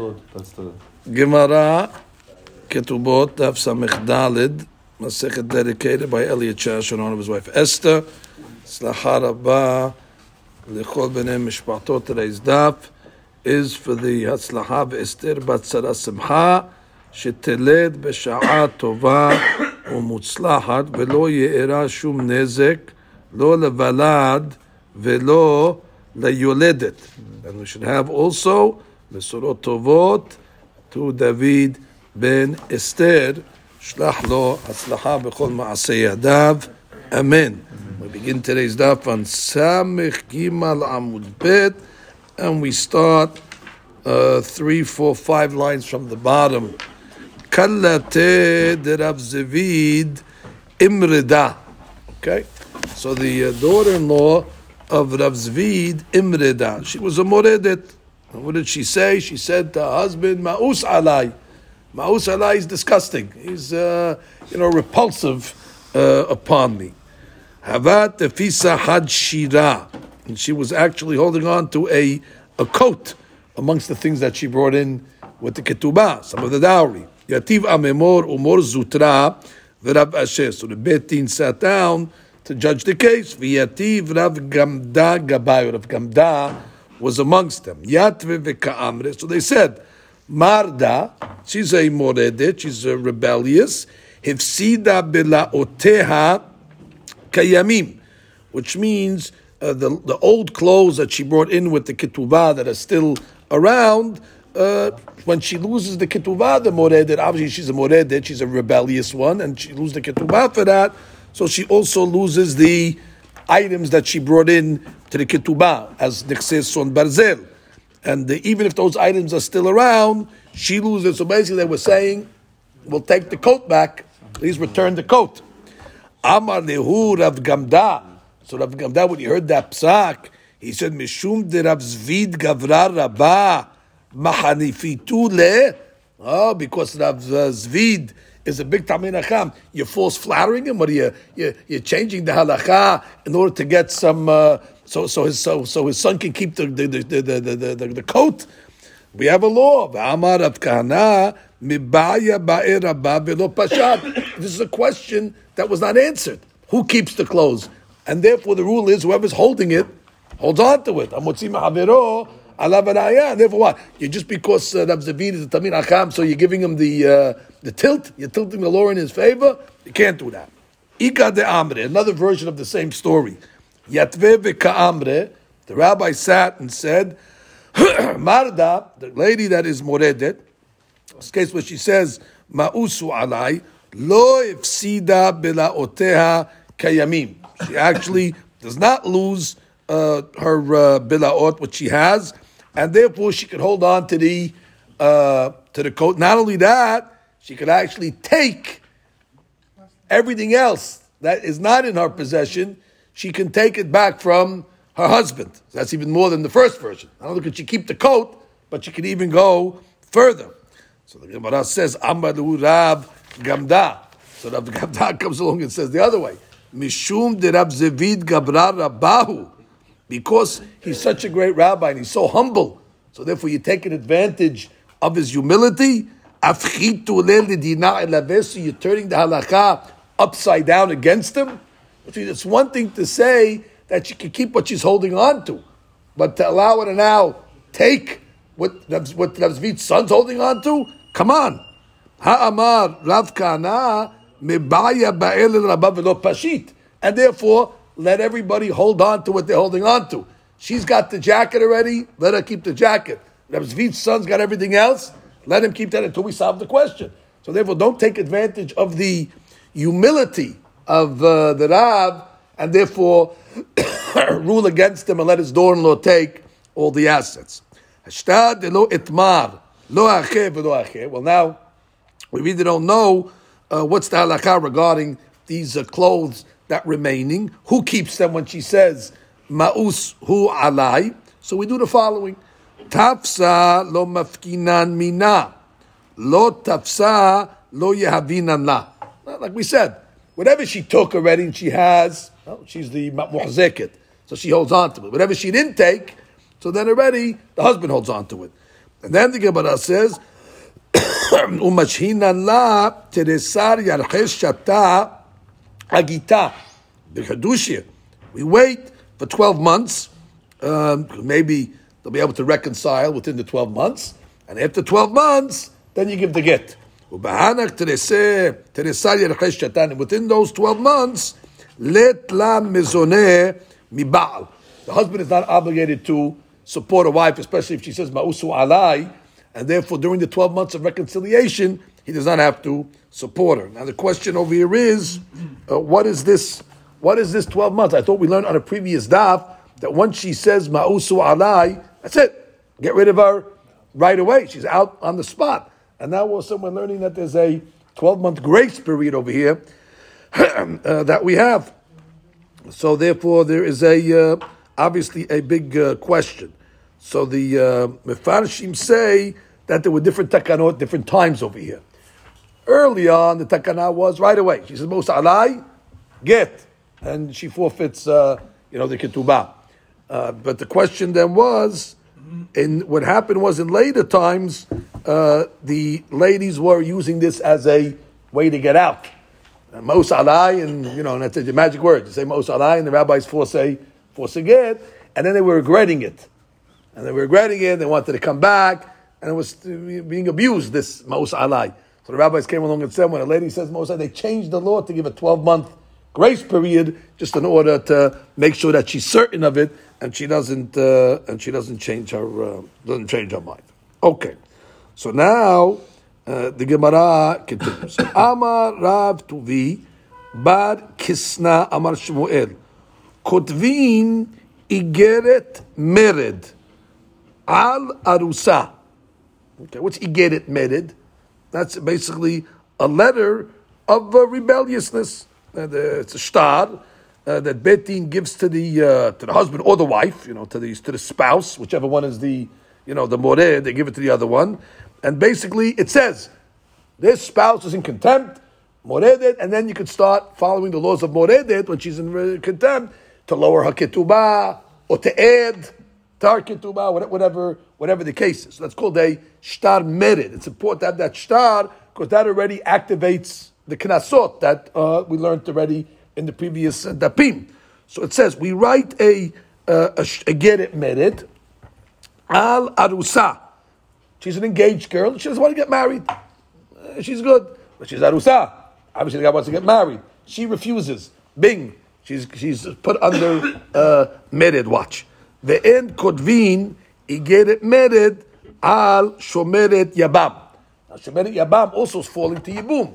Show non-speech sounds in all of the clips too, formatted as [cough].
Sod. That's the. Gemara, Ketubot, Daf Samech Dalid, Masechet dedicated by Elliot Chash in honor of his wife Esther. Slacha Rabba, Lechol Benem Mishpatot, today's Daf is for the Hatzlacha Esther Bat Sarah Simcha, שתלד בשעה טובה ומוצלחת ולא יארע שום נזק, לא לוולד ולא ליולדת. And we should have also בשורות טובות to David ben Esther, שלח לו הצלחה בכל מעשה ידיו, אמן. We begin today's daf on Samech Gimal Amud Bet, and we start uh, three, four, five lines from the bottom. Kallate de Rav Zavid Imrida. Okay, so the uh, daughter-in-law of Rav Zvid Imrida. She was a moredet. What did she say? She said to her husband, Ma'us alai. Ma'us alai is disgusting. He's, uh, you know, repulsive uh, upon me. Havat tefisa had shira. And she was actually holding on to a, a coat amongst the things that she brought in with the ketubah, some of the dowry. Yativ amemor umor zutra v'rav asher. So the betin sat down to judge the case. V'yativ rav gamda gabayo. Rav gamda was amongst them. Yatve. So they said, Marda, she's a moredet, she's a rebellious. Hifsida bela'oteha kayamim, which means uh, the, the old clothes that she brought in with the ketuvah that are still around, uh, when she loses the ketuvah, the moredet, obviously she's a moredet, she's a rebellious one, and she loses the ketuvah for that, so she also loses the items that she brought in to the ketubah as nixes son barzel. And the, even if those items are still around, she loses. So basically, they were saying, we'll take the coat back. Please return the coat. Amar lehu Rav Gamda. So Rav Gamda, when he heard that psak, he said, Mishum de Rav Zvid Gavra Rabba Mahanifitu le. Oh, because Rav uh, Zvid is a big Tamei Nacham. You're false flattering him, or you you you're changing the halacha in order to get some. Uh, so so his so so his son can keep the the the the the, the, the, the coat. We have a law. This is a question that was not answered. Who keeps the clothes? And therefore, the rule is whoever's holding it holds on to it. Alav And therefore, what? You just because uh, Rav Zavid is a Tamir Acham, so you're giving him the uh, the tilt. You're tilting the law in his favor. You can't do that. Ika de Amre, another version of the same story. Yatve v'ka'amre, the rabbi sat and said, [clears throat] Marda, the lady that is moredet, this case where she says, Ma'usu alai, lo ifsida bila'oteha kayamim. She actually does not lose uh, her uh, bilaot, which she has, and therefore she could hold on to the uh, to the coat. Not only that, she could actually take everything else that is not in her possession. She can take it back from her husband. That's even more than the first version. Not only could she keep the coat, but she could even go further. So the Gemara says, Amadu Rab Gamda. So Rab Gamda [laughs] comes along and says the other way. Mishum de Rab Zevid Gabra Rabahu. Because he's such a great rabbi and he's so humble. So therefore you're taking advantage of his humility. Afchitu You're turning the halakha upside down against him. It's one thing to say that she can keep what she's holding on to, but to allow her to now take what what Ravzvit's son's holding on to, come on. Ha'amar Rav Kana mebaya ba'el rabba pashit, and therefore let everybody hold on to what they're holding on to. She's got the jacket already. Let her keep the jacket. Ravzvit's son's got everything else. Let him keep that until we solve the question. So therefore, don't take advantage of the humility of uh, the Rab, and therefore [coughs] rule against him and let his daughter-in-law take all the assets. Well, now we really don't know uh, what's the halakha regarding these uh, clothes that remaining. Who keeps them when she says ma'us hu alai? So we do the following: tafsa lo mafkinan mina, lo tafsa lo yehavinan la. Like we said, whatever she took already and she has, well, she's the muhzeket, so she holds on to it. Whatever she didn't take, so then already the husband holds on to it. And then the Gemara says, [coughs] "Umashhina la teresar yarchesh shata agita b'chadushia." We wait for twelve months. Um, maybe they'll be able to reconcile within the twelve months, and after twelve months, then you give the get. And within those twelve months, let la mezoneh mibal. The husband is not obligated to support a wife, especially if she says ma'usu alai, and therefore during the 12 months of reconciliation, he does not have to support her. Now the question over here is, uh, what is this? What is this 12 months? I thought we learned on a previous daf that once she says ma'usu alai, that's it. Get rid of her right away. She's out on the spot. And now we're somewhere learning that there's a 12 month grace period over here [clears throat] uh, that we have. So therefore, there is a uh, obviously a big uh, question. So the uh, Mefarshim say that there were different takanot, different times over here. Early on, the takana was right away. She says, Musa alai, get. And she forfeits, uh, you know, the ketubah. Uh, but the question then was, in what happened was in later times, uh, the ladies were using this as a way to get out. Mos alai, and you know, and that's the magic word. You say Mos alai, and the rabbis force a force a get, and then they were regretting it, and they were regretting it. They wanted to come back, and it was being abused. This Mos alai. So the rabbis came along and said, when a lady says Mos they changed the law to give a twelve month grace period, just in order to make sure that she's certain of it, and she doesn't uh, and she doesn't change her uh, doesn't change her mind. Okay, so now uh, the Gemara continues. [coughs] Amar Rav Tuvi Bar Kisna Amar Shmuel Kotvin Igeret Mered Al Arusa. Okay, what's Igeret Mered? That's basically a letter of uh, rebelliousness. Uh, it's a star uh, that Betin gives to the uh, to the husband or the wife, you know, to the to the spouse, whichever one is the you know the more they give it to the other one, and basically, it says this spouse is in contempt, moredet, and then you could start following the laws of moredet when she's in contempt to lower her ketubah or to add to her ketubah, whatever, whatever the case is. So that's called a shtar merid. It's important to have that shtar because that already activates the knasot that uh, we learned already in the previous uh, dapim. So it says we write a uh, a, a merid al arusa She's an engaged girl. She doesn't want to get married. Uh, she's good, but she's arusa. Obviously, the guy wants to get married. She refuses. Bing. She's she's put under uh, merid watch. The end kodvin igeret merid al shomeret yabam. Now shomeret yabam also falling to yibum,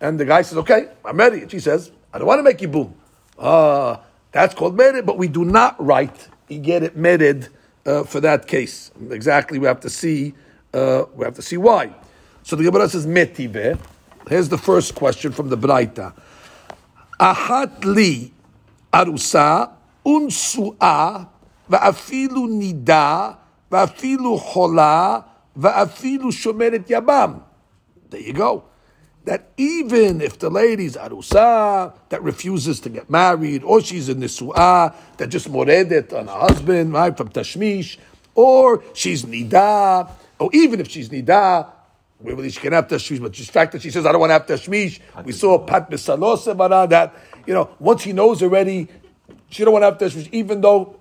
and the guy says, "Okay, I'm ready." And she says, "I don't want to make yibum." Ah, uh, that's called merid, but we do not write igeret merid uh, for that case. Exactly, we have to see uh, we have to see why. So the Gemara says metive. Here's the first question from the Braita. Ahat li arusa unsua va'afilu nida va'afilu chola va'afilu shomeret yabam. There you go. That even if the lady's arusa that refuses to get married, or she's in nisua that just moredet on her husband, right, from tashmish, or she's nida or even if she's nida, really she can have tashmish, but just the fact that she says, I don't want to have tashmish, we saw pat misalosevara that, you know, once he knows already, she don't want to have tashmish, even though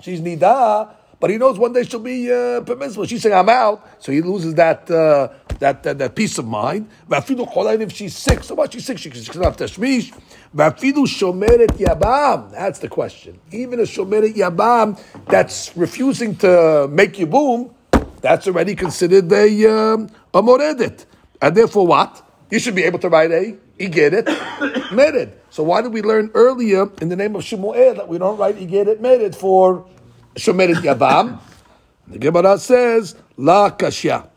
she's nida, but he knows one day she'll be uh, permissible. She's saying, I'm out, so he loses that, uh, that, that, that peace of mind. If she's sick, so what? She's sick, she can have tashmish. shomeret yabam. That's the question. Even a shomeret yabam that's refusing to make you boom, that's already considered a, um, a. And therefore what? You should be able to write a igeret [coughs] mered. So why did we learn earlier in the name of Shmuel that we don't write igeret mered for shomeret yavam? [coughs] The Gemara says, la kashya.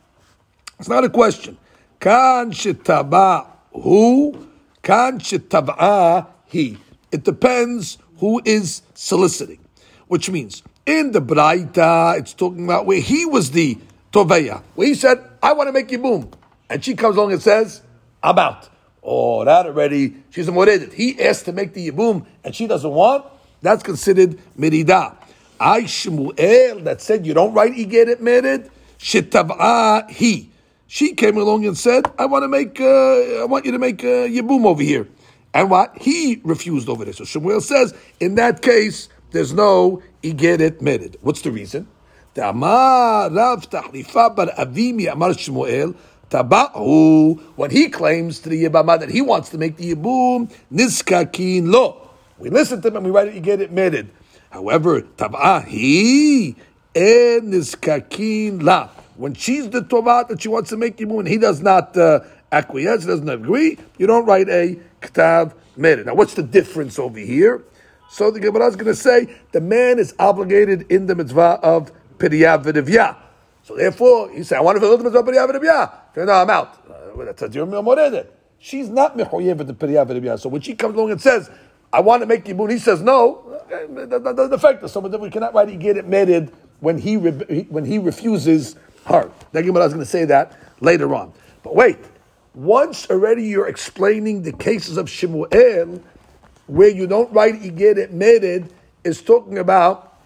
It's not a question. Kan shetaba who? Kan shetab'a he. It depends who is soliciting. Which means in the Braita, it's talking about where he was the Toveya, where he said, I want to make you boom. And she comes along and says, I'm out. Oh, that already, she's a moredet. He asked to make the yibum and she doesn't want. That's considered merida. I Shmuel that said you don't write igeret mered. Shitav'a he. She came along and said, I want to make, uh, I want you to make uh, Yibum over here. And what? He refused over there. So Shemuel says, in that case, there's no Igeret Merid. What's the reason? Rav Tachlifa bar Avimi Amar Shmuel, Taba'u, when he claims to the Yibama that he wants to make the Yibum, Niskakin lo. We listen to him and we write it, you get it meted. However, Taba'ahi, en Niskakin la. When she's the Tovat that she wants to make Yibum and he does not uh, acquiesce, doesn't agree, you don't write a Ktav meted. Now, what's the difference over here? So the Gemara is going to say the man is obligated in the mitzvah of Piriyah So therefore, he said, I want to fulfill the V'Rivya. No, I'm out. Uh, that's. She's not Mechoyev the V'Rivya. So when she comes along and says, I want to make Yibun, he says no, that, doesn't affect us. So we cannot write it, get it meted when he, when he refuses her. The Gemara is going to say that later on. But wait, once already you're explaining the cases of Shemuel, where you don't write get it meted, is talking about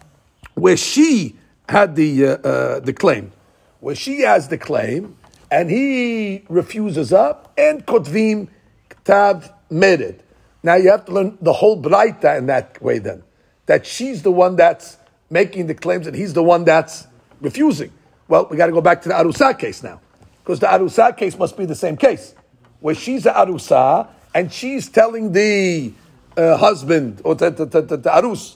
where she had the, uh, uh, the claim, where she has the claim, and he refuses up, and kotvim ktav mered. Now you have to learn the whole braita in that way then. That she's the one that's making the claims and he's the one that's refusing. Well, we got to go back to the Arusa case now. Because the Arusa case must be the same case. Where she's the Arusa and she's telling the uh, husband or the, the, the, Arus,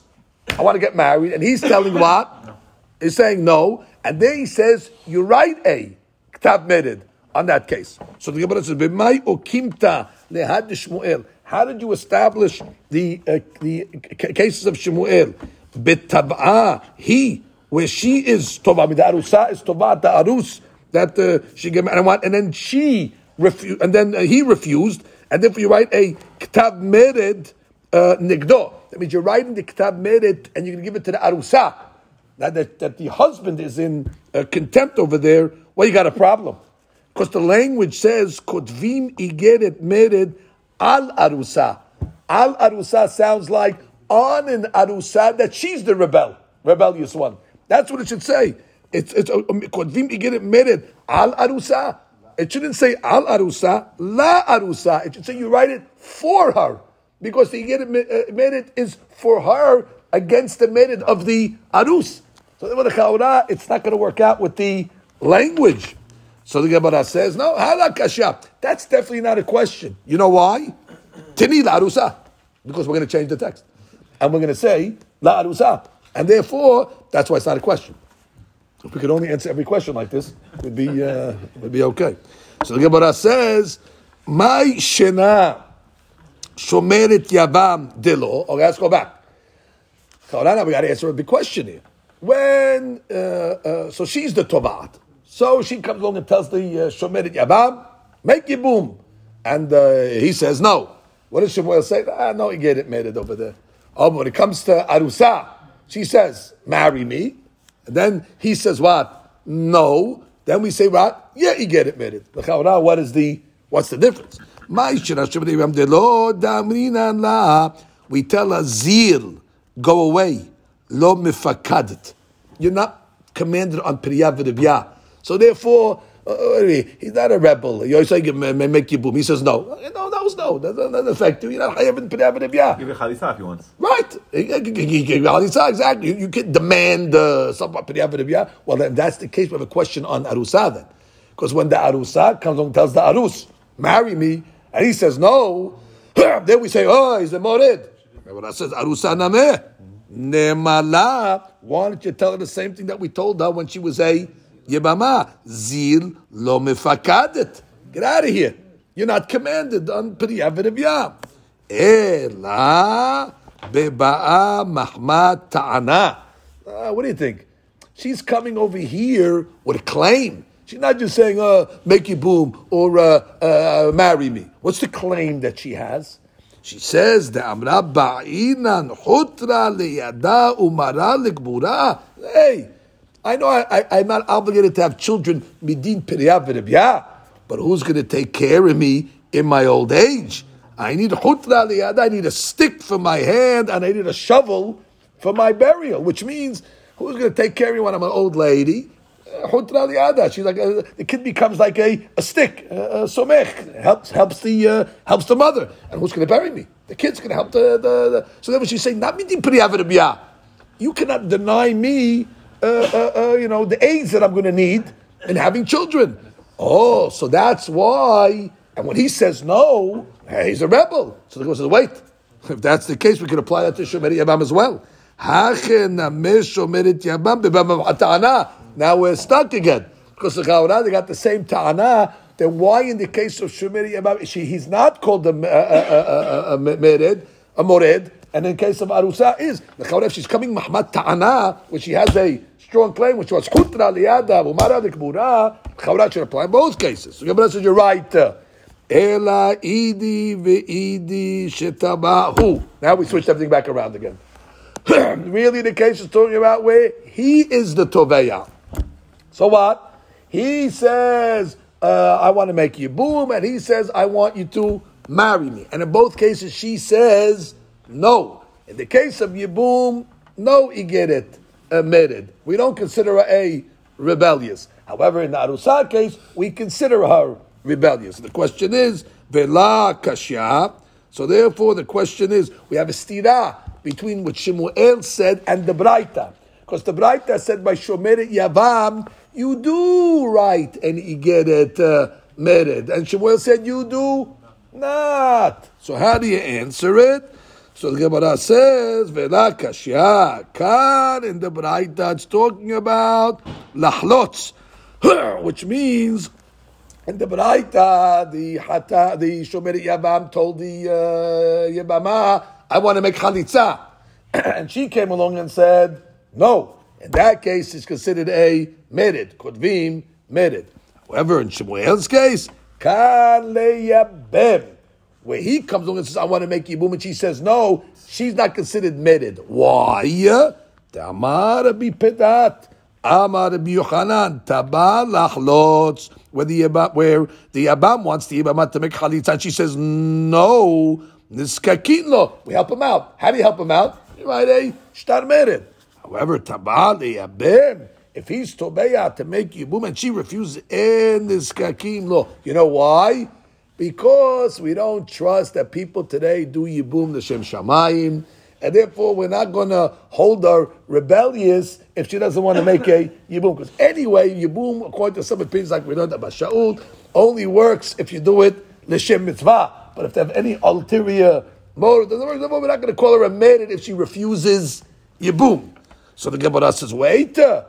I want to get married. And he's telling what? Is saying no, and then he says you write a ktav merid on that case. So the Gemara says, "B'may okimta lehad Shmuel." How did you establish the uh, the cases of Shmuel? Betab'a he where she is tova the arusa is tova arus that uh, she gave and what and then she refused and then uh, he refused and then you write a ktav merid uh, nigdo. That means you're writing the ktav merid and you're going to give it to the arusa that, that, that the husband is in uh, contempt over there, well, you got a problem. Because the language says, Kotvim igeret mered al arusa. Al arusa sounds like on an arusa that she's the rebel, rebellious one. That's what it should say. It's it's uh, um, Kotvim igeret mered al arusa. It shouldn't say al arusa, la arusa. It should say you write it for her. Because the igeret mered is for her against the mered of the arus. So it's not going to work out with the language. So the Gemara says, no, halakasha. That's definitely not a question. You know why? Tini la arusa. Because we're going to change the text. And we're going to say la arusa. And therefore, that's why it's not a question. If we could only answer every question like this, it would be, uh, would be okay. So the Gemara says, my shena shomeret yabam dilo. Okay, let's go back. Now we got to answer a big question here when uh, uh, so she's the tovat. So she comes along and tells the uh, Shomer Yabam, make your boom. And uh, he says, no. What does Shemuel say? Ah, no, he get it, made it over there. Oh, but when it comes to Arusa, she says, marry me. And then he says, what? No. Then we say, what? Yeah, he get it, made it. What is the, what's the difference? We tell a zeal, go away lo mifakadet. You're not commanded on Priya So therefore, uh, uh he's not a rebel. You always say, make you boom. He says, no. No, that was no. That doesn't affect you. You're not chayav in Priya V'Ribya. Give a chalitza if you want. Right. Chalitza, exactly. You, you can demand uh, something V'Ribya. Well, then that's the case. We have a question on Arusa then. Because when the Arusa comes along and tells the Arus, marry me, and he says no, [clears throat] then we say, oh, he's a morid. When that says Arusa nameh. Nemala. Why don't you tell her the same thing that we told her when she was a Yebama? Zil lo mefakadet. Get out of here. You're not commanded on Priyavid Yam. Ela beba'a ta'ana. Uh, what do you think? She's coming over here with a claim. She's not just saying, uh, make you boom or uh, uh, marry me. What's the claim that she has? She says, the amra ba'inan hutra liyada umara likbura. Hey, I know I, I, am not obligated to have children midin piriyah but who's going to take care of me in my old age? I need hutra liyada, I need a stick for my hand, and I need a shovel for my burial, which means who's going to take care of me when I'm an old lady? Hutra liada. She's like a, the kid becomes like a, a stick, a, a somech. Helps helps the uh, helps the mother. And who's going to bury me? The kid's going to help the, the, the So then she's saying, not You cannot deny me, uh, uh, uh, you know, the aids that I'm going to need in having children. Oh, so that's why. And when he says no, hey, he's a rebel. So the girl says, wait. If that's the case, we can apply that to Shomeri Yabam as well. Now we're stuck again. Because the Chaura, they got the same ta'ana. Then why in the case of Shomeri Yabam, he's not called a, a, a, a, mered, a mored, and in case of Arusa is. The Chaura, she's coming Mahmad ta'ana, which she has a strong claim, which was chutra liyada, umara dekbura, Chaura should apply in both cases. So Gemara says, you're right. Ela idi ve'idi shetabahu. Now we switched everything back around again. [clears throat] really, the case is talking about where he is the toveya. So what? He says, uh, "I want to make you boom," and he says, "I want you to marry me." And in both cases, she says, "No." In the case of Yibum, no igeret admitted. We don't consider her a rebellious. However, in the Arusah case, we consider her rebellious. The question is, Vela Kashya. So therefore, the question is, we have a stira between what Shemuel said and the Braita. Because the Braita said by Shomeret Yavam, you do right and Igeret uh, Mered. And Shemuel said, you do not. So how do you answer it? So the Gemara says, Vela Kashya. Kan in the Braita, it's talking about Lahlots, [clears throat] which means in the Braita, the Hata, the Shomer Yavam told the uh, Yabama, I want to make Chalitza. [clears throat] and she came along and said, no. In that case, it's considered a merid, kodvim merid. However, in Shemuel's case, kan leyabem, where he comes along and says, I want to make yibum, and she says no, she's not considered merid. Why? Tamar pedat. Amar Yochanan, Taba lachlots, where the Yabam, where the Yabam wants the Yabam to make chalitza, and she says, no, niskakin lo. We help him out. How do you help him out? You write a shtar mered. However, Tabali liyabim, if he's tobeya to make yibum and she refuses, in niskakin law, You know why? Because we don't trust that people today do yibum the Shem Shamayim and therefore we're not going to hold her rebellious if she doesn't want to make a [laughs] yibum. Because anyway, yibum, according to some opinions, like we learned about Shaul, only works if you do it l'shem mitzvah. But if they have any ulterior motive, we're not going to call her a merit if she refuses yibum. So the Gemara says, wait, uh,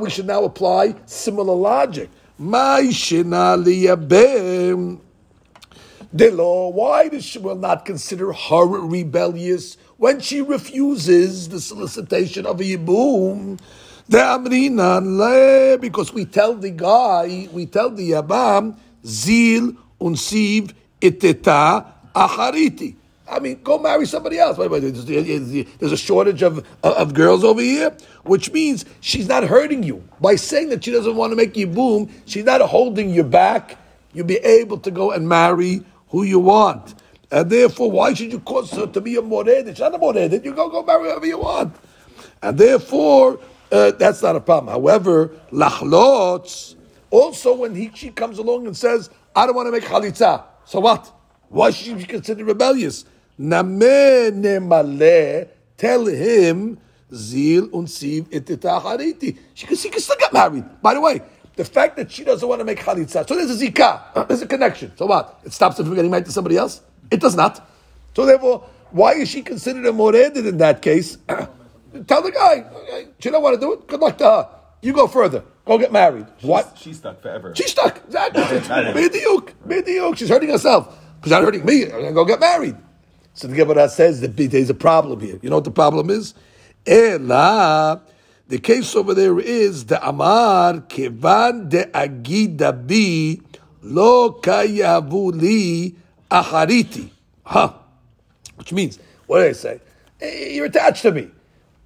we should now apply similar logic. Why does she will not consider her rebellious when she refuses the solicitation of a yibum? Because we tell the guy, we tell the yabam, zil unsiv iteta achariti. I mean, go marry somebody else. There's a shortage of, of girls over here, which means she's not hurting you. By saying that she doesn't want to make you boom, she's not holding you back. You'll be able to go and marry who you want. And therefore, why should you cause her to be a mored? It's not a mored. You go go marry whoever you want. And therefore, uh, that's not a problem. However, lachlots, also when he, she comes along and says, I don't want to make chalitza. So what? Why should she be considered rebellious? Name tell him, zil unsiv itita hariti. She can, she can still get married. By the way, the fact that she doesn't want to make chalitza, so there's a zikah, [clears throat] there's a connection. So what? It stops her from getting married to somebody else? It does not. So therefore, why is she considered a moreded in that case? [clears throat] Tell the guy, she don't want to do it. Good luck to her. You go further. Go get married. She's, what? She's stuck forever. She's stuck. Exactly. [laughs] Mediuk. Mediuk. She's hurting herself. She's not hurting me. I'm going to go get married. So the Gemara says that there's a problem here. You know what the problem is? Ela the case over there is the Amar Kevan de Agida bi lo kayavuli achariti. Huh. Which means, what did I say? Hey, you're attached to me.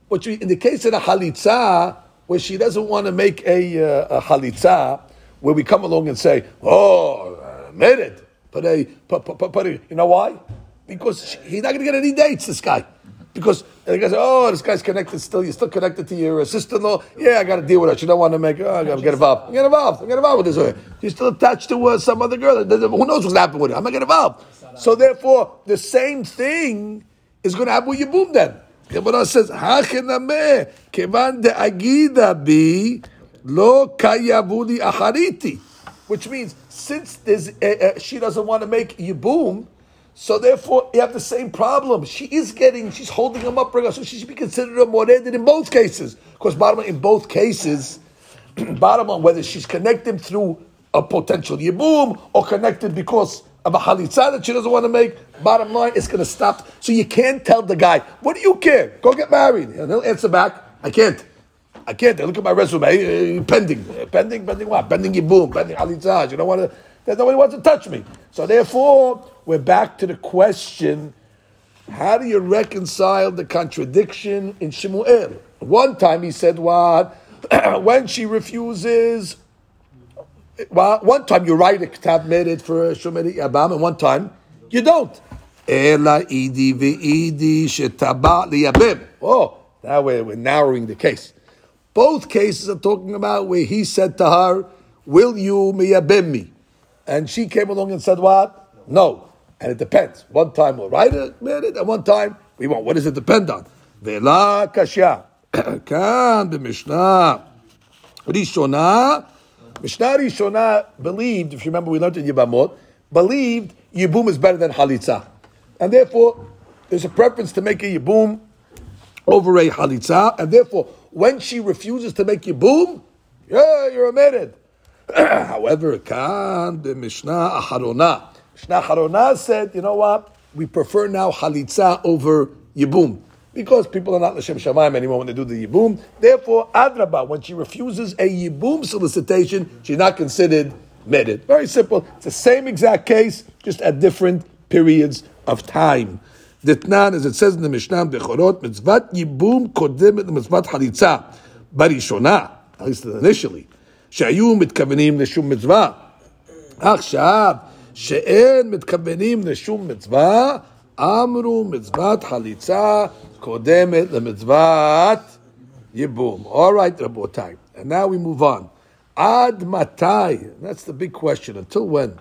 Which in the case of the halitza, where she doesn't want to make a, uh, a halitza, where we come along and say, oh, uh, made it. But, a, but, but, but, you know why? Because he's not going to get any dates, this guy. Because the guy says, "Oh, this guy's connected still. You're still connected to your sister-in-law. Yeah, I got to deal with her. She don't want to make. Oh, I got to get involved. I'm get involved. I'm get involved with this. You're still attached to uh, some other girl. Who knows what's happening with her? I'm going to get involved. So therefore, the same thing is going to happen with your boom. Then Gemara says, "Hachename kevan de'agida bi lo kayavuli achariti," which means since uh, uh, she doesn't want to make yibum, so therefore you have the same problem. She is getting, she's holding him up, right? so she should be considered a moreded in both cases. Because bottom line, in both cases, [clears throat] bottom line, whether she's connected through a potential yibum or connected because of a halitza that she doesn't want to make, bottom line, it's going to stop. So you can't tell the guy, what do you care? Go get married. And he'll answer back, I can't. I can't. Look at my resume. Uh, pending. Uh, pending, pending what? Pending yibum, pending halitza. You don't want to, nobody wants to touch me. So therefore, we're back to the question how do you reconcile the contradiction in Shemuel? One time he said what? [clears throat] when she refuses, well, one time you write a ktab merit for Shomeri Abam, and one time you don't. Oh, that way we're narrowing the case. Both cases are talking about where he said to her, Will you miyabim me? And she came along and said, What? No. And it depends. One time we'll write it, it, and one time we won't. What does it depend on? Vela kasha. Kan b'mishnah. Rishona. Mishnah Rishona believed, if you remember we learned in Yibamot, believed Yibum is better than Halitza. And therefore, there's a preference to make a Yibum over a Halitza. And therefore, when she refuses to make Yibum, yeah, you're omitted. [coughs] However, Kan mishnah Aharona. Mishnah Harona said, you know what? We prefer now halitza over yibum. Because people are not Lashem Shamayim anymore when they do the yibum. Therefore, Adraba, when she refuses a yibum solicitation, she's not considered merid. Very simple. It's the same exact case, just at different periods of time. Ditnan, as it says in the Mishnah, Bechorot, mitzvat yibum kodemet mitzvat halitza. Barishona, at least initially. שהיו מתכוונים לשום מצווה. עכשיו, שאין מתכוונים לשום מצווה, אמרו מצוות חליצה קודמת למצוות ייבום. All right, רבותיי. And now we move on. Ad matai. That's the big question. Until when?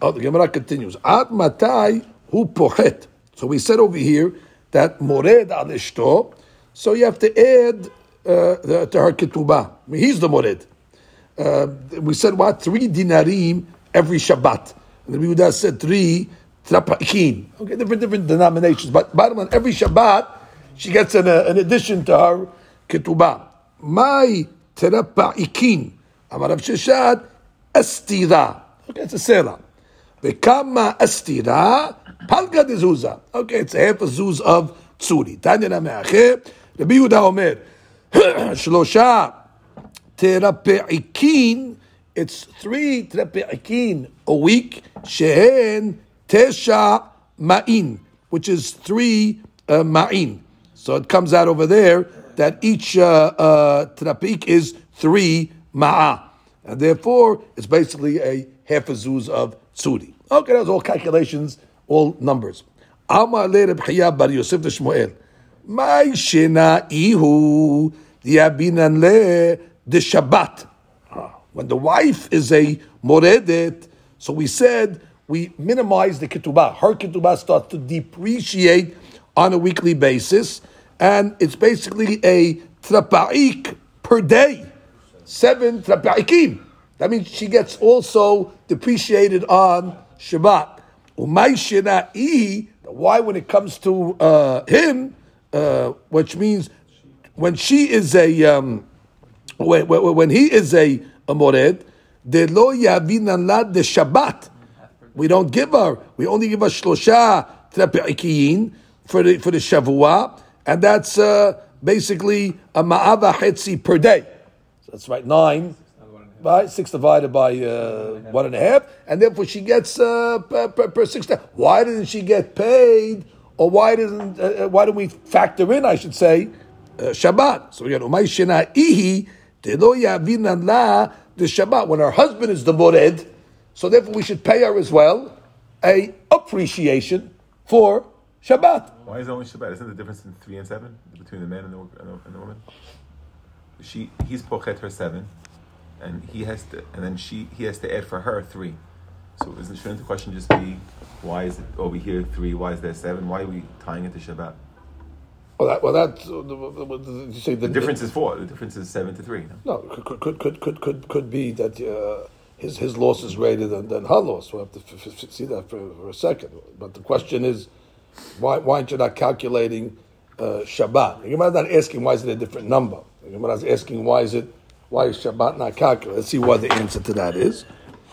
Oh, the Gemara continues. Ad matai hu pochet. So we said over here that mored al ishto. So you have to add uh, the, to her ketubah. I mean, he's the mored. Uh, we said what? Three dinarim every Shabbat. And the Yehuda said three trapakin. Okay, different different denominations, but bottom line, every Shabbat she gets an, uh, an addition to her ketubah. My trapakin. Amar Rav Sheshet estira. Okay, it's a selah. Vekama estira palga dezuza. Okay, it's a half a zuz of tsuri. Tanya Nameache. Rabbi Yehuda Omer. [clears throat] Shlosha terape'ikin it's three trepe'ikin a week, shehen tesha ma'in, which is three uh, ma'in. So it comes out over there that each uh, uh, is three ma'a. And therefore, it's basically a half a zuz of tsuri. Okay, that's all calculations, all numbers. Amar le bar Yosef de Shmuel. Shena ihu diabinan le de Shabbat. When the wife is a moredet, so we said we minimize the ketubah. Her ketubah starts to depreciate on a weekly basis, and it's basically a trapa'ik per day. Seven trapa'ikim. That means she gets also depreciated on Shabbat. Why, when it comes to uh, him, uh, which means when she is a um, when, when he is a a mored, de lo yavinan de Shabbat. We don't give her. We only give her shlosha for the for the shavua, and that's uh, basically a ma'ava hetzi per day. So that's right, nine. Right, six divided by uh, one and a half, and therefore she gets uh, per, per, per six. Why didn't she get paid, or why didn't uh, uh why do we factor in? I should say uh, Shabbat. So we got umay shena ihi the Shabbat, when her husband is the Mored, so therefore we should pay her as well a appreciation for Shabbat. Why is it only Shabbat? Isn't the difference in three and seven between the man and the, and the, and the woman? She he's pochet her seven, and he has to, and then she he has to add for her three. So isn't shouldn't the question just be why is it over here three? Why is there seven? Why are we tying it to Shabbat? Well, that, well, that uh, you say the, The difference is four. The difference is seven to three. No, No? could could could could could could be that uh, his his loss is greater than, than her loss. We'll have to f- f- see that for, for a second. But the question is, why why aren't you not calculating uh, Shabbat? The Gemara is not asking why is it a different number. The Gemara is asking why is it why is Shabbat not calculated? Let's see what the answer to that is.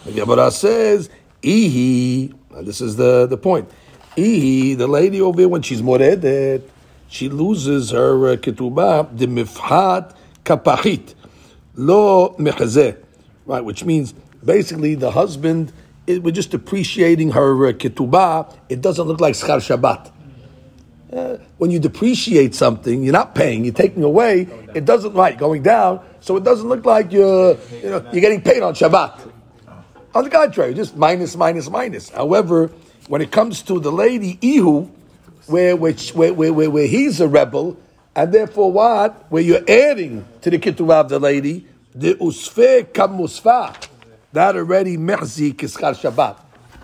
The Gemara says, "Ihi." This is the the point. Ihi, the lady over here when she's moredet, she loses her uh, ketubah the mifhat kapahit lo mechazeh, right? Which means basically the husband, it, we're just appreciating her uh, ketubah. It doesn't look like schar Shabbat. Uh, when you depreciate something, you're not paying, you're taking away. It doesn't right going down, so it doesn't look like you're you know you're getting paid on Shabbat. On the contrary, just minus, minus, minus. However, when it comes to the lady Ihu, where which where, where, where, where he's a rebel, and therefore what? Where you're adding to the ketubah of the lady, the usfe kamusfa, that already mehzik is Shabbat.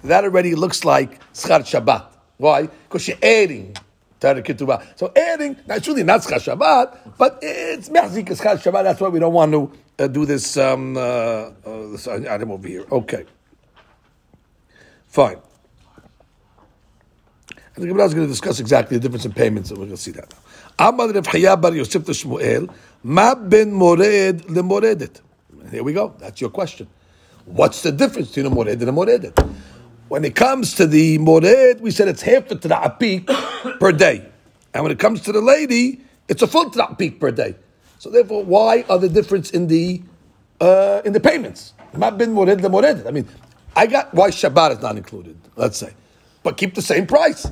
That already looks like schar Shabbat. Why? Because you're adding to the ketubah. So adding, it's really not schar Shabbat, but it's mehzik is Shabbat. That's why we don't want to uh, do this, um, uh, uh, this item over here. Okay. Fine. And the Gemara is going to discuss exactly the difference in payments, and we're going to see that now. Rav bar Yosef to Shmuel, ma ben mored. Here we go. That's your question. What's the difference between a mored and a moredet? When it comes to the mored, we said it's half the apik [coughs] per day. And when it comes to the lady, it's a full apik per day. So therefore, why are the difference in the uh, in the payments? Ma ben mored lemoredet. I mean, I got why Shabbat is not included, let's say. But keep the same price.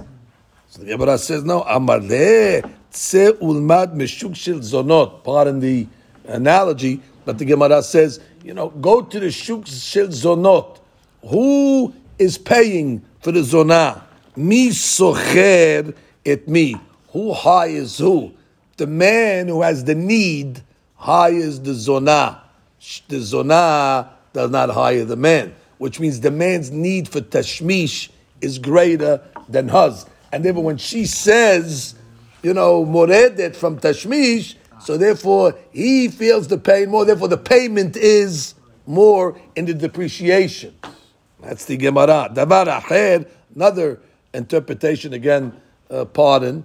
So the Gemara says, no, Amarle tse ulmad meshuk shel zonot. Pardon the analogy, but the Gemara says, you know, go to the shuk shel zonot. Who is paying for the zonah? Mi socher et me. Who hires who? The man who has the need hires the zonah. The zonah does not hire the man, which means the man's need for tashmish is greater than hers. And therefore, when she says, you know, moredet from tashmish, so therefore he feels the pain more. Therefore, the payment is more in the depreciation. That's the Gemara. Davar acher, another interpretation again. Uh, pardon.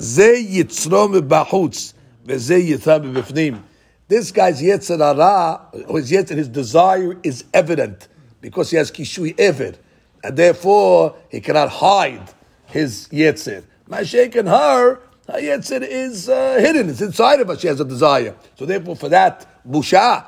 Ze yitzro mebachutz, veze yitzra mebifnim. This guy's yetzer hara, his yetzer, his desire is evident because he has kishui eved and therefore he cannot hide his yetzer. Mashek and her, her yetzer is uh, hidden; it's inside of her. She has a desire. So therefore, for that busha,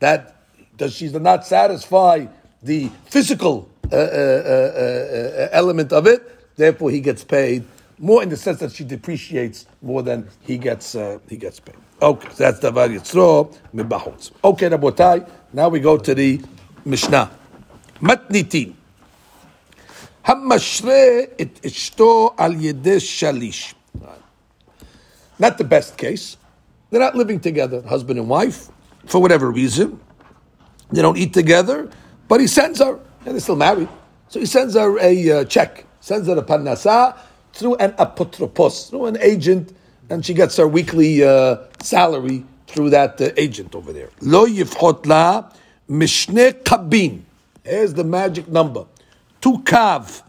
that does she does not satisfy the physical uh, uh, uh, element of it. Therefore, he gets paid more in the sense that she depreciates more than he gets uh, he gets paid. Okay, so that's davar yitzro mibachutz. Okay, Rabotai. Now we go to the Mishnah. Matnitin. המשרה את אשתו על ידי שליש. Not the best case. They're not living together, husband and wife, for whatever reason. They don't eat together, but he sends her, and they're still married. So he sends her a uh, check, sends her a parnasa through an apotropos, through an agent, and she gets her weekly uh, salary through that uh, agent over there. Lo yifchot la mishne kabin. Here's the magic number. Two kav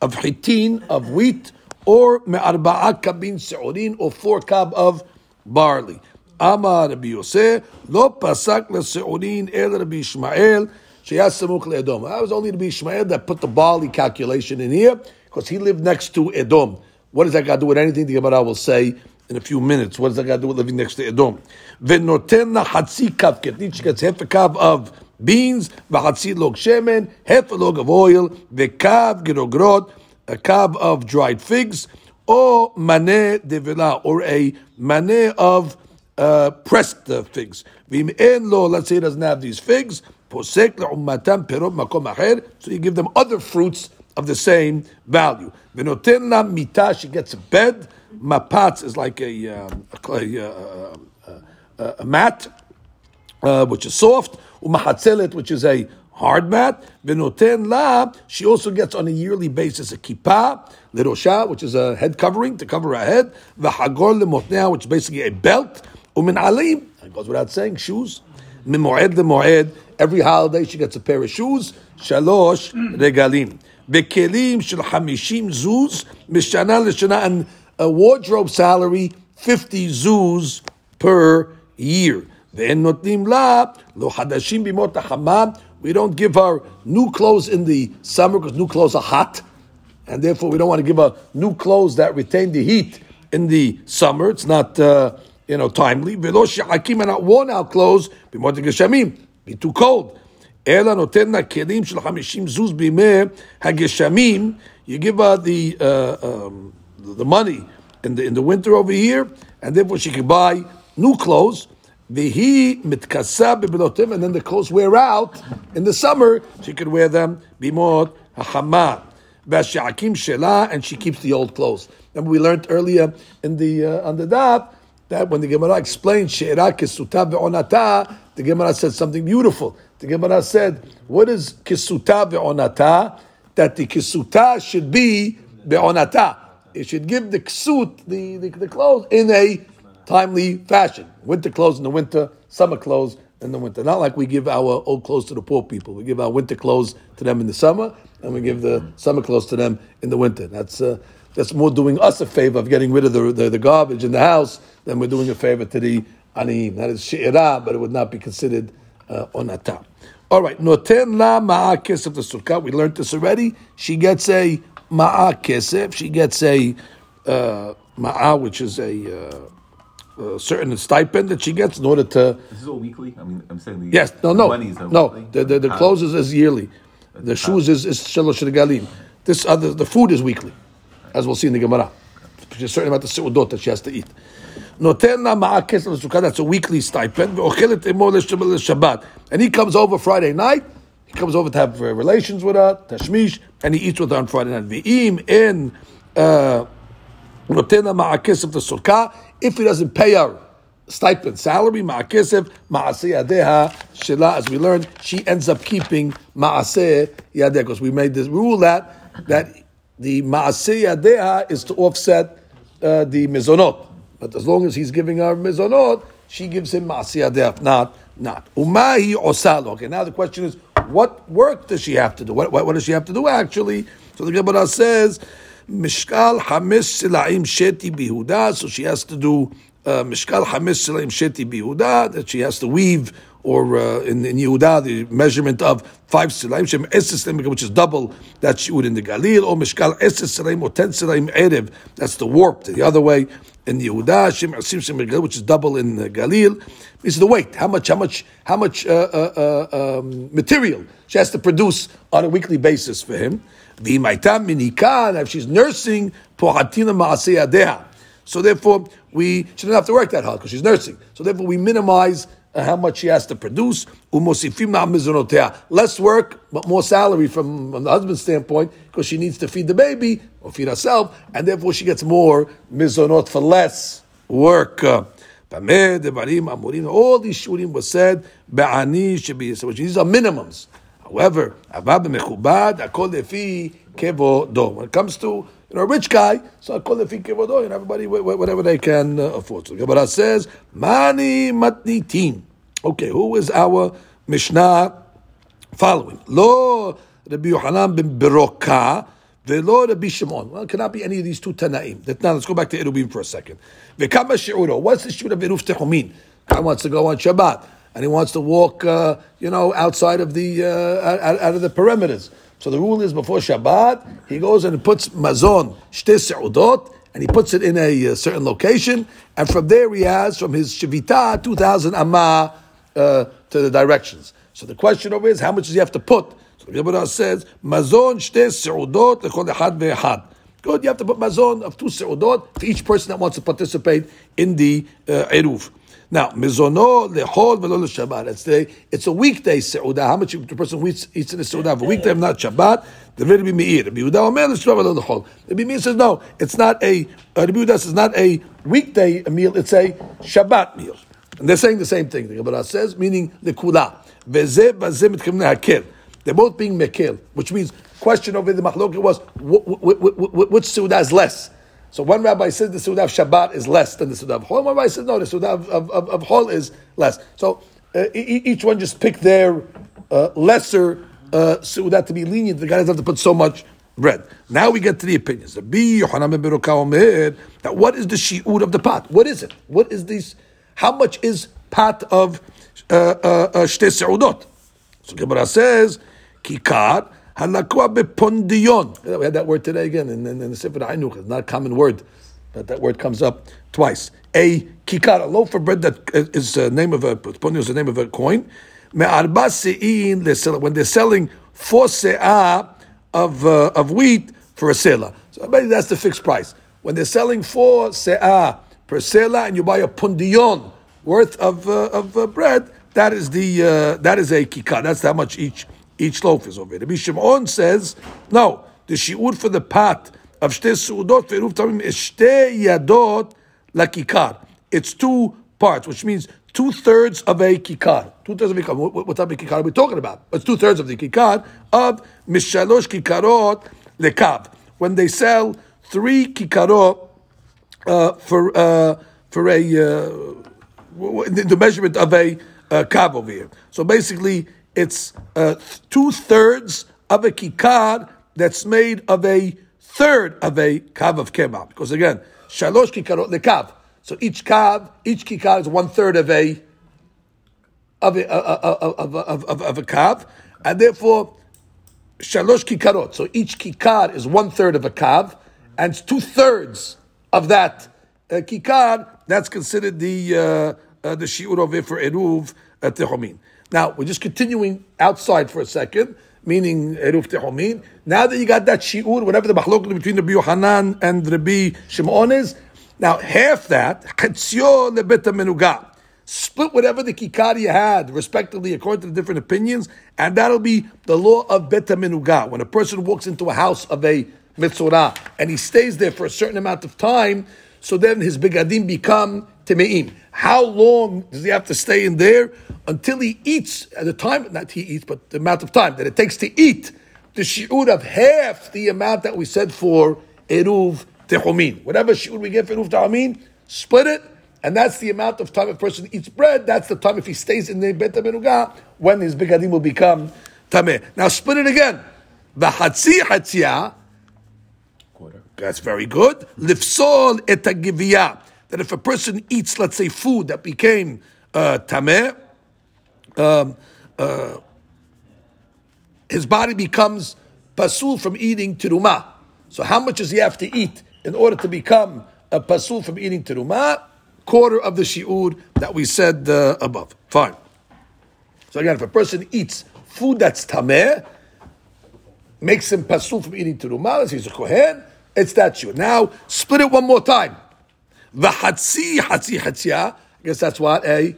of hitin, of wheat, or me'arba'a kabin se'orin, or four kab of barley. Amar Rabbi Yosef, lo pasak le'se'orin el Rabbi Ishmael, sheyas samuch le'edom. That was only Rabbi Ishmael that put the barley calculation in here, because he lived next to Edom. What does that got to do with anything? The Gemara will say in a few minutes. What does that got to do with living next to Edom? V'noten hatzi kav. She gets half a kav of beans, v'hatzi log shemen, half a log of oil, v'kav girogrot, a kav of dried figs, or mane devila, or a mane of uh, pressed uh, figs. V'im en lo, let's say he doesn't have these figs, posek le'ummatam perot makom acher, so you give them other fruits of the same value. V'noten la mita, she gets a bed. Mapatz is like a, um, a, a, a, a mat, uh, which is soft. Umahatzelet, which is a hard mat. V'noten la, she also gets on a yearly basis a kippah, lirosha, which is a head covering to cover her head. V'hagor lemotnea, which is basically a belt. Umin alim, it goes without saying, shoes. Mimoed lemoed, every holiday she gets a pair of shoes. Shalosh regalim. Bekelim shel hamishim zuz, mishana and a wardrobe salary, 50 zuz per year. Ve'en notnim la, lo hadashim bimot hamam, we don't give her new clothes in the summer because new clothes are hot, and therefore we don't want to give her new clothes that retain the heat in the summer. It's not, uh, you know, timely. Velo she'akim are not worn out clothes, bimot geshamim, be too cold. אלא נותן לה כלים של חמישים זוז בימי הגשמים, you give her the, uh, um, the money in the, in the winter over here, and therefore she can buy new clothes, Vihi mitkasa bebelotim, and then the clothes wear out in the summer. She could wear them bimot hachama. Vashakim shela, and she keeps the old clothes. And we learned earlier in the uh, on the daf that when the Gemara explained she'era kisuta ve'onata, the Gemara said something beautiful. The Gemara said, "What is kisuta ve'onata? That the kisuta should be be'onata. It should give the ksut, the, the, the clothes, in a timely fashion. Winter clothes in the winter, summer clothes in the winter. Not like we give our old clothes to the poor people. We give our winter clothes to them in the summer, and we give the summer clothes to them in the winter. That's uh, that's more doing us a favor of getting rid of the, the, the garbage in the house than we're doing a favor to the aniim. That is she'ira, but it would not be considered uh, onata. All right, noten la ma'akis of the sukkah. We learned this already. She gets a ma'akisif. She gets a uh, ma'a, which is a uh, a certain stipend that she gets in order to. This is all weekly. I mean, I'm saying the Yes, no, the no, monies are no. weekly? The the, the Ah. clothes is, is yearly. The shoes is is shalosh regalim. This other the food is weekly, as we'll see in the Gemara. She's certain about the seudot that she has to eat. Noten la ma'akes l'sukkah. That's a weekly stipend. Ve'ochelet emo l'shabbat. And he comes over Friday night. He comes over to have uh, relations with her, tashmish, and he eats with her on Friday night. Ve'im in. Uh, נותן לה מהכסף לסורכה, if he doesn't pay her stipend, salary, ma'akisif, ma'aseh yadeha, Shela. as we learned, she ends up keeping ma'aseh yadeh, because we made this rule that, that the ma'aseh yadeha is to offset uh, the mizonot. But as long as he's giving her mizonot, she gives him ma'aseh yadeha, not, not. Umahi osalo. Okay, now the question is, what work does she have to do? What, what, what does she have to do, actually? So the Gemara says, Mishkal Hamis Silaim Sheti Bihuda. So she has to do Mishkal Hamis Silaim Sheti Bihuda, that she has to weave, or uh, in, in Yehuda, the measurement of five Silaim, Shem which is double that she would in the Galil, or Mishkal Eses or ten Silaim Erev, that's the warp, the other way. In Yehuda, which is double in the Galil, is the weight. How much, how much, how much uh, uh, uh, um, material she has to produce on a weekly basis for him. If she's nursing, So therefore, we she doesn't have to work that hard because she's nursing. So therefore, we minimize uh, how much she has to produce. Less work, but more salary from, from the husband's standpoint because she needs to feed the baby or feed herself, and therefore she gets more mizonot for less work. All these shurim was said, Ba'ani, so these are minimums. However. When it comes to you know, a rich guy, so Akol Lefi Kevodo, and everybody, wh- wh- whatever they can uh, afford. So Gemara says, Mani Matnitin. Okay, who is our Mishnah following? Lo Rabbi Yohanan ben Beroka, Velo Rabbi Shimon. Well, it cannot be any of these two Tanaim. That- Now let's go back to Erubim for a second. Vekama She'uro. What's the Shura of Eruv Techumin? Guy wants to go on Shabbat, and he wants to walk, uh, you know, outside of the, uh, out, out of the perimeters. So the rule is before Shabbat, he goes and puts mazon, shte se'udot, and he puts it in a uh, certain location, and from there he has, from his Shivita, 2,000 amma uh, to the directions. So the question over is, how much does he have to put? So the Gemara says, mazon shte se'udot lechol echad ve'echad. Good, you have to put mazon of two se'udot for each person that wants to participate in the uh, eruv. Now, mizono lechol velo. It's the it's a weekday seudah. How much the person eats, eats in the seudah a weekday, not Shabbat? The very be meir. Rabbi Yehuda omer l'shlof velo lechol. Rabbi Meir says no. It's not a uh, Rabbi Yehuda says not a weekday meal. It's a Shabbat meal. And they're saying the same thing. The Gemara says, meaning the kula. Veze bazeh mitkamne hakil. They're both being mekil, which means question over the machloket was which seudah is less. So one rabbi says the Sudah of Shabbat is less than the Sudah of Hol. One rabbi says no, the Sudah of, of, of, of is less. So uh, each one just picked their uh, lesser uh, Sudah to be lenient. The guy doesn't have to put so much bread. Now we get to the opinions. That what is the shi'ud of the pot? What is it? What is this? How much is pot of uh, uh, uh, seudot? So Gemara says, kikar Halakua bepondion. We had that word today again in, in, in the Sefer Hainuch. It's not a common word, but that word comes up twice. A kikar, a loaf of bread that is the name of a pondion is the name of a coin. Me'arba se'in, when they're selling four se'ah of, uh, of wheat for a selah. So that's the fixed price. When they're selling four se'ah per selah and you buy a pondion worth of, uh, of uh, bread, that is the uh, that is a kikar. That's how much each each loaf is over. Rabbi Shimon says, no, the shiur for the pot of shte suudot ve'eruv tamim is shte yadot lakikar. It's two parts, which means two thirds of a kikar. Two thirds of a kikar. What, what type of kikar are we talking about? It's two thirds of the kikar of mishalosh kikarot lekav. When they sell three kikarot uh, for uh, for a uh, the measurement of a uh, kav over here. So basically, it's uh, two thirds of a kikar that's made of a third of a kav of kema. Because again, shalosh kikarot the kav. So each kav, each kikar is one third of a of a of, of, of, of, of a kav, and therefore shalosh kikarot. So each kikar is one third of a kav, and two thirds of that uh, kikar. That's considered the uh, uh, the shiur of for eruv uh, tehomin. Now, we're just continuing outside for a second, meaning Eruv Tehomin. Now that you got that Shi'ur, whatever the machlok between Rabbi Yohanan and Rabbi Shimon is, now half that, Chetzio Lebeta Menuga. Split whatever the kikar you had, respectively, according to the different opinions, and that'll be the law of Beta Menuga. When a person walks into a house of a Mitzorah and he stays there for a certain amount of time, so then his begadim become How long does he have to stay in there? Until he eats, at the time, not he eats, but the amount of time that it takes to eat the shi'ud of half the amount that we said for eruv techomin. Whatever shi'ud we get for eruv techomin, split it, and that's the amount of time a person eats bread. That's the time if he stays in the bet menuga when his begadim will become tameh. Now split it again. The hatzi hatzia that's very good. Lifsol etagiviyah. That if a person eats, let's say, food that became uh, tameh, um, uh, his body becomes pasul from eating teruma. So how much does he have to eat in order to become a pasul from eating teruma? Quarter of the shi'ud that we said uh, above. Fine. So again, if a person eats food that's tameh, makes him pasul from eating teruma, he's a kohen, it's that shiur. Now, split it one more time. V'hatzi hatzi hatzia. I guess that's what a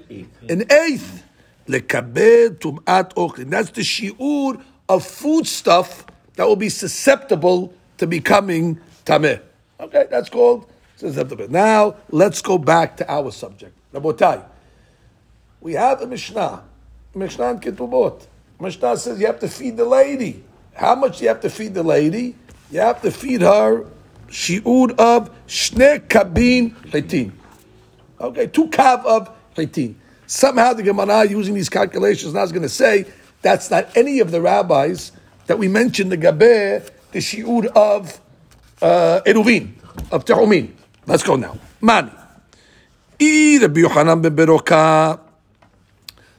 an eighth. Lekabed tumat ochlin. That's the shiur of food stuff that will be susceptible to becoming tameh. Okay, that's called susceptible. Now let's go back to our subject. Rabotai, we have a Mishnah, Mishnah in Ketubot. Mishnah says you have to feed the lady. How much do you have to feed the lady? you have to feed her shi'ud of shne kabin chitin. Okay, two kav of chitin. Somehow the Gemara using these calculations now is going to say that's not any of the rabbis that we mentioned the gaber, the shi'ud of uh, eruvin, of tehumin. Let's go now. Mani. Rabbi Yohanan ben Beroka.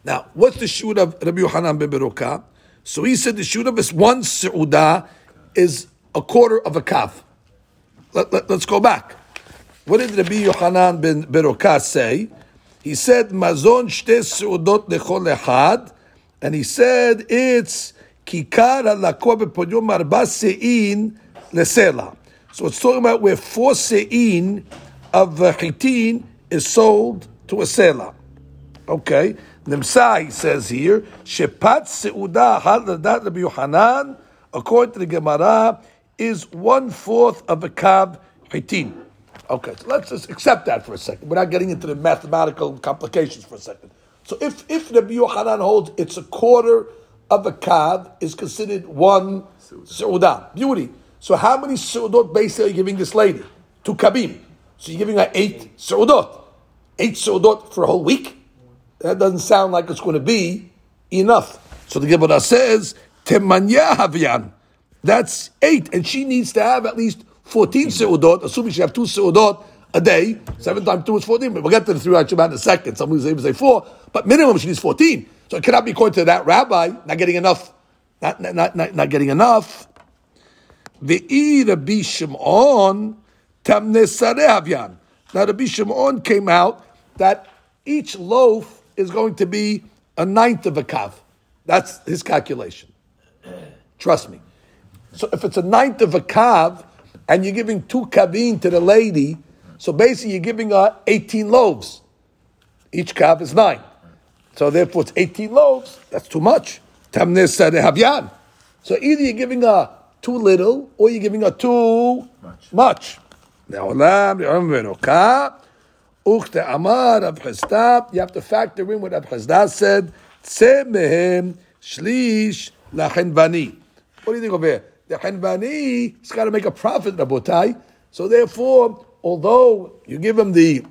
Now, what's the shi'ud of Rabbi Yohanan ben Beroka? So he said the shi'ud of this one se'udah is a quarter of a kav. Let, us let, go back. What did Rabbi Yochanan ben Beroka say? He said, Mazon shte su'udot lechol echad, and he said it's kikar halakor beponyom arba se'in lesela. So it's talking about where four se'in of chitin is sold to a sela. Okay. Nimsa, says here, Shepat Seudah Haladat Rabbi Yohanan, according to the Gemara, is one fourth of a kav hitin. Okay, so let's just accept that for a second. We're not getting into the mathematical complications for a second. So if if Rabbi Yohanan holds it's a quarter of a kav is considered one seudah, beauty. So how many seudot basically are you giving this lady? Two kabim. So you're giving her eight seudot. Eight seudot for a whole week? That doesn't sound like it's going to be enough. So the Gemara says, Temanya Havyan. That's eight, and she needs to have at least 14 seudot, assuming she have two seudot a day. Seven times two is 14. But we'll get to the three Shabbat in a second. Some will say, four, but minimum she needs 14. So it cannot be according to that rabbi, not getting enough, not, not, not, not getting enough. The Rabbi Shimon, Tamne Havyan. Now Rabbi Shimon came out that each loaf is going to be a ninth of a kav. That's his calculation. Trust me. So if it's a ninth of a kav, and you're giving two kavin to the lady, so basically you're giving her 18 loaves. Each kav is nine. So therefore it's 18 loaves. That's too much. Tamnes havyan. So either you're giving her too little, or you're giving her too much. much. Ukte Amar Rav Chisda, you have to factor in what Chisda said. Tse mehem shlish lachenvani. What do you think of here? The chenvani has got to make a profit, Rabotai. So therefore, although you give him the,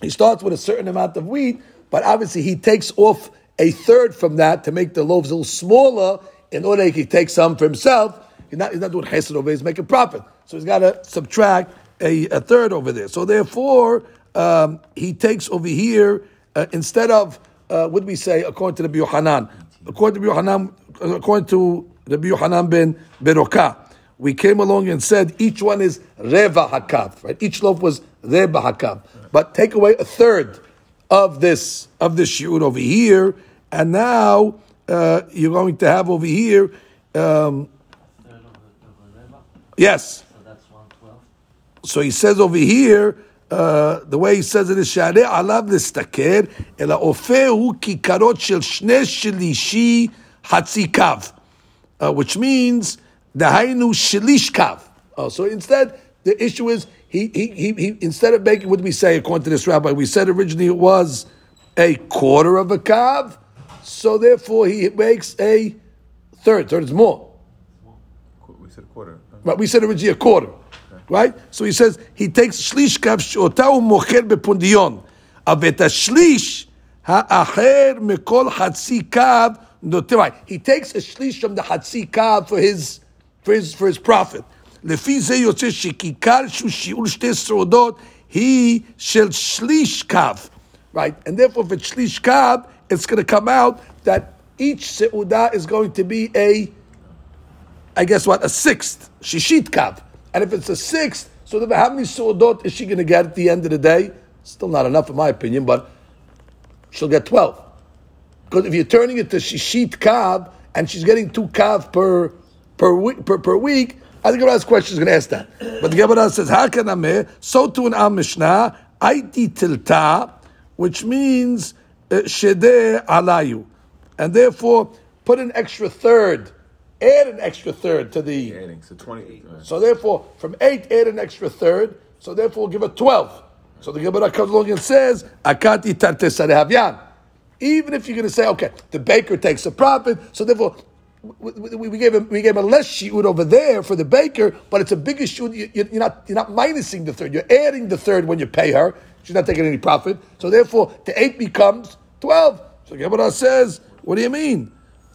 he starts with a certain amount of wheat, but obviously he takes off a third from that to make the loaves a little smaller in order he can take some for himself. He's not, he's not doing chesed over, he's making profit. So he's got to subtract a, a third over there. So therefore, um, he takes over here uh, instead of uh, what we say according to the Yohanan? According to Yohanan, according to the Yohanan ben Beroka, we came along and said each one is reva hakav, right? Each loaf was reva hakav, but take away a third of this of this shiur over here, and now uh, you're going to have over here. Um, yes. So he says over here uh, the way he says it is שערי עליו להסתכל, אלא אופה הוא כיכרות של שני שלישי חצי קו, uh, which means the hainu shilishkav. Uh, so instead, the issue is he, he, he, he instead of making what we say according to this rabbi, we said originally it was a quarter of a kav, so therefore he makes a third. Third is more. We said quarter. Right, we said originally a quarter. Right? So he says he takes shlish kav shotau mocher bepundion. Avet shlish ha'acher mekol hatsi kav חצי קו Right. He takes a shlish from the hatzi kav for his, for his, for his profit. לפי זה יוצא שכיכר שהוא שיעור שתי סעודות היא של שליש קו. Right? And therefore, if it's shlish kav, it's going to come out that each seudah is going to be a, I guess what, a sixth, shishit kav. And if it's a sixth, so then how many su'udot is she going to get at the end of the day? Still not enough, in my opinion, but she'll get 12. Because if you're turning it to shishit kav, and she's getting two kav per, per, week, per, per week, I think Gemara's question is going to ask that. But the Gemara says, Hakanameh, so to an Am Mishnah, Aiti tilta, which means uh, alayu. And therefore, put an extra third add an extra third to the. Adding, so 28. So therefore, from 8, add an extra third. So therefore, we'll give it 12. So the Gemara comes along and says, Akati havyan. Even if you're going to say, okay, the baker takes a profit, so therefore, we, we, gave him we gave him a less shiur over there for the baker, but it's a bigger shiur. You, are not you're not minusing the third. You're adding the third when you pay her. She's not taking any profit. So therefore, the eight becomes twelve. So Gemara says, what do you mean?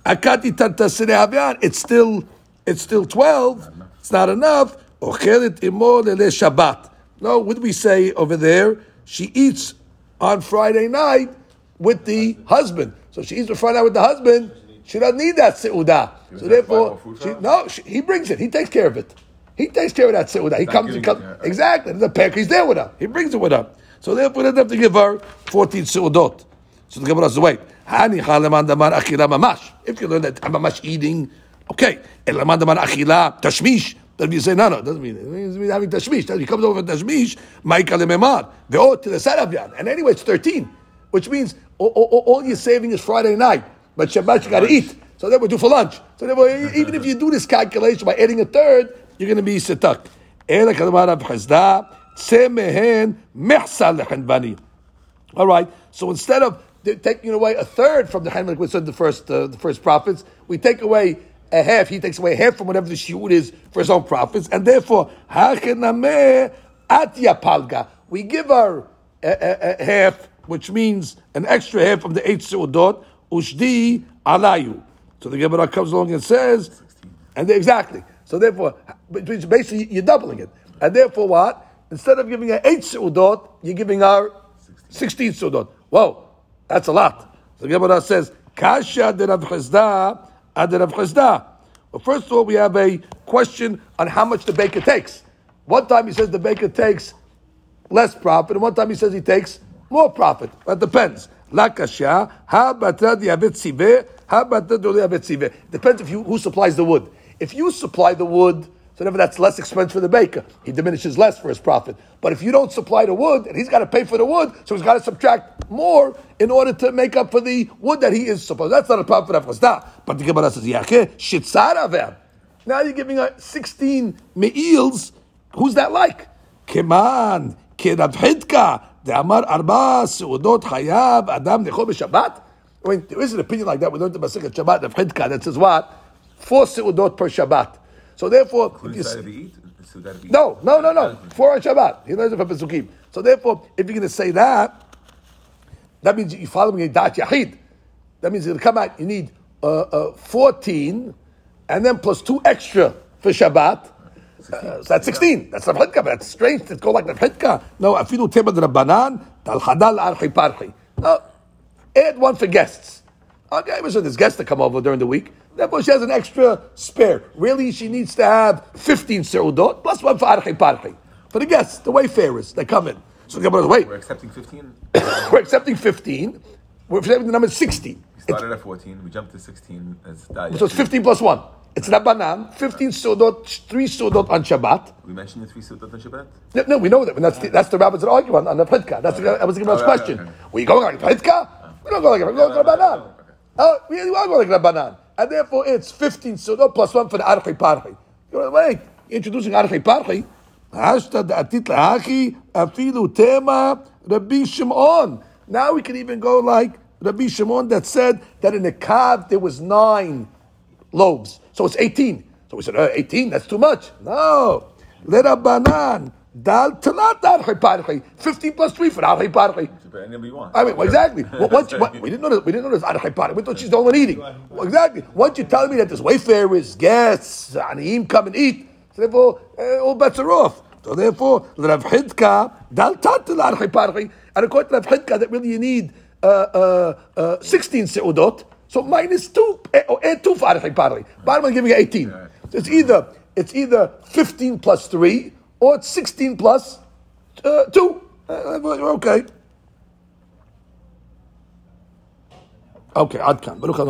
It's still it's still twelve. It's not enough. Ochelet imo Shabbat. No, what do we say over there? She eats on Friday night with the husband. So she eats Friday night with the husband. She doesn't need that seudah. So therefore, she, no, she, he brings it. He takes care of it. He takes care of that seudah. He comes. He comes exactly. The pack. He's there with her. He brings it with her. So therefore, they have to give her fourteen seudot. So the Gemara says, wait. If you learn that mamash eating, okay. Elaman damar achila tashmish. Then you say, no, no, it doesn't mean it. Means having tashmish. He comes over with tashmish, ma'ika lememar. Ve'ot to the Saravyan. And anyway, it's 13. Which means all, all, all you're saving is Friday night, but Shabbat you got to eat. So then we do for lunch. So therefore, [laughs] even if you do this calculation by adding a third, you're going to be setak. All right. So instead of taking away a third from the hand, we said the first uh, the first profits, we take away a half. He takes away half from whatever the shiur is for his own profits, and therefore. We give her a, a, a, half, which means an extra half from the eight seudot. Ushdi alayu. So the Gemara comes along and says, and exactly. So therefore, basically you're doubling it, and therefore what? Instead of giving her eight seudot, you're giving her 16 sudot. Whoa, that's a lot. So the Gemara says, Kasha de Rav Chisda ad Rav. Well, first of all, we have a question on how much the baker takes. One time he says the baker takes less profit, and one time he says he takes more profit. That depends. La kasha, ha batra diabet sive, ha batra diabet sive. Depends if you, who supplies the wood. If you supply the wood, so therefore that's less expense for the baker. He diminishes less for his profit. But if you don't supply the wood, and he's got to pay for the wood, so he's got to subtract more in order to make up for the wood that he is supposed. That's not a profit for Avchazda. But the Gemara says, Shitzar Now you're giving a 16 me'ils. Who's that like? Keman, Kerav Hidka, Amar Arba, Seudot Hayab, Adam Nechol Shabbat. I mean, there is an opinion like that. We learned the Masechet Shabbat of Hidka that says what? Four Seudot per Shabbat. So therefore, no, no, no, no, for on Shabbat. He learns it from Pesukim. So therefore, if you're going to say that, that means you're following a Dat Yahid. That means it'll come out. You need uh, uh, 14, and then plus two extra for Shabbat. Uh, so that's 16. That's Rav Hidka, but that's strange to go like Rav Hidka. No, afilu tema Rabbanan, tal hadal archi parchi. No, add one for guests. Okay, so there's guests that come over during the week. Therefore, she has an extra spare. Really, she needs to have 15 seudot plus one for archi parchi. For the guests, the wayfarers that come in. So the Gemara wait. We're accepting 15? [coughs] We're accepting 15. We're accepting the number 16. We started it's, at 14, we jumped to 16. As so it's 15 plus 1. It's Rabbanan, 15 sudot, 3 sudot on Shabbat. We mentioned the 3 sudot on Shabbat? No, no we know that. That's the, that's the rabbis that argue on, on the Plitka. That's the, that was the Gemara's oh, question. Okay, okay. Were you going like Plitka? We don't go like We're going like Rabbanan. Oh, we are going like Rabbanan and therefore it's 15 sudot plus one for the archi parchi. Wait, introducing archi parchi. Hashta da'atit la'achi afilu tema Rabbi Shimon. Now we can even go like Rabbi Shimon that said that in the Kav there was nine lobes. So it's 18. So we said, uh, 18, that's too much. No. Let a banan. Dal talat archi parchi. 15 plus 3 for archi parchi. I mean, well, exactly. [laughs] once you, we didn't know we didn't know this. there's archi We thought she's the only one eating. Well, exactly. Once you tell me that there's wayfarers, guests, aniyim come and eat, so therefore uh, all bets are off. So therefore, Rav Hidka dal tatil archi parchi. And according to Rav Hidka, that really you need uh, uh, uh, 16 seudot. So minus two, eh, or add two for archi parchi. Bottom line, giving you 18. So it's either it's either 15 plus three or it's 16 plus uh, 2. Uh, okay. Okay, Adkan.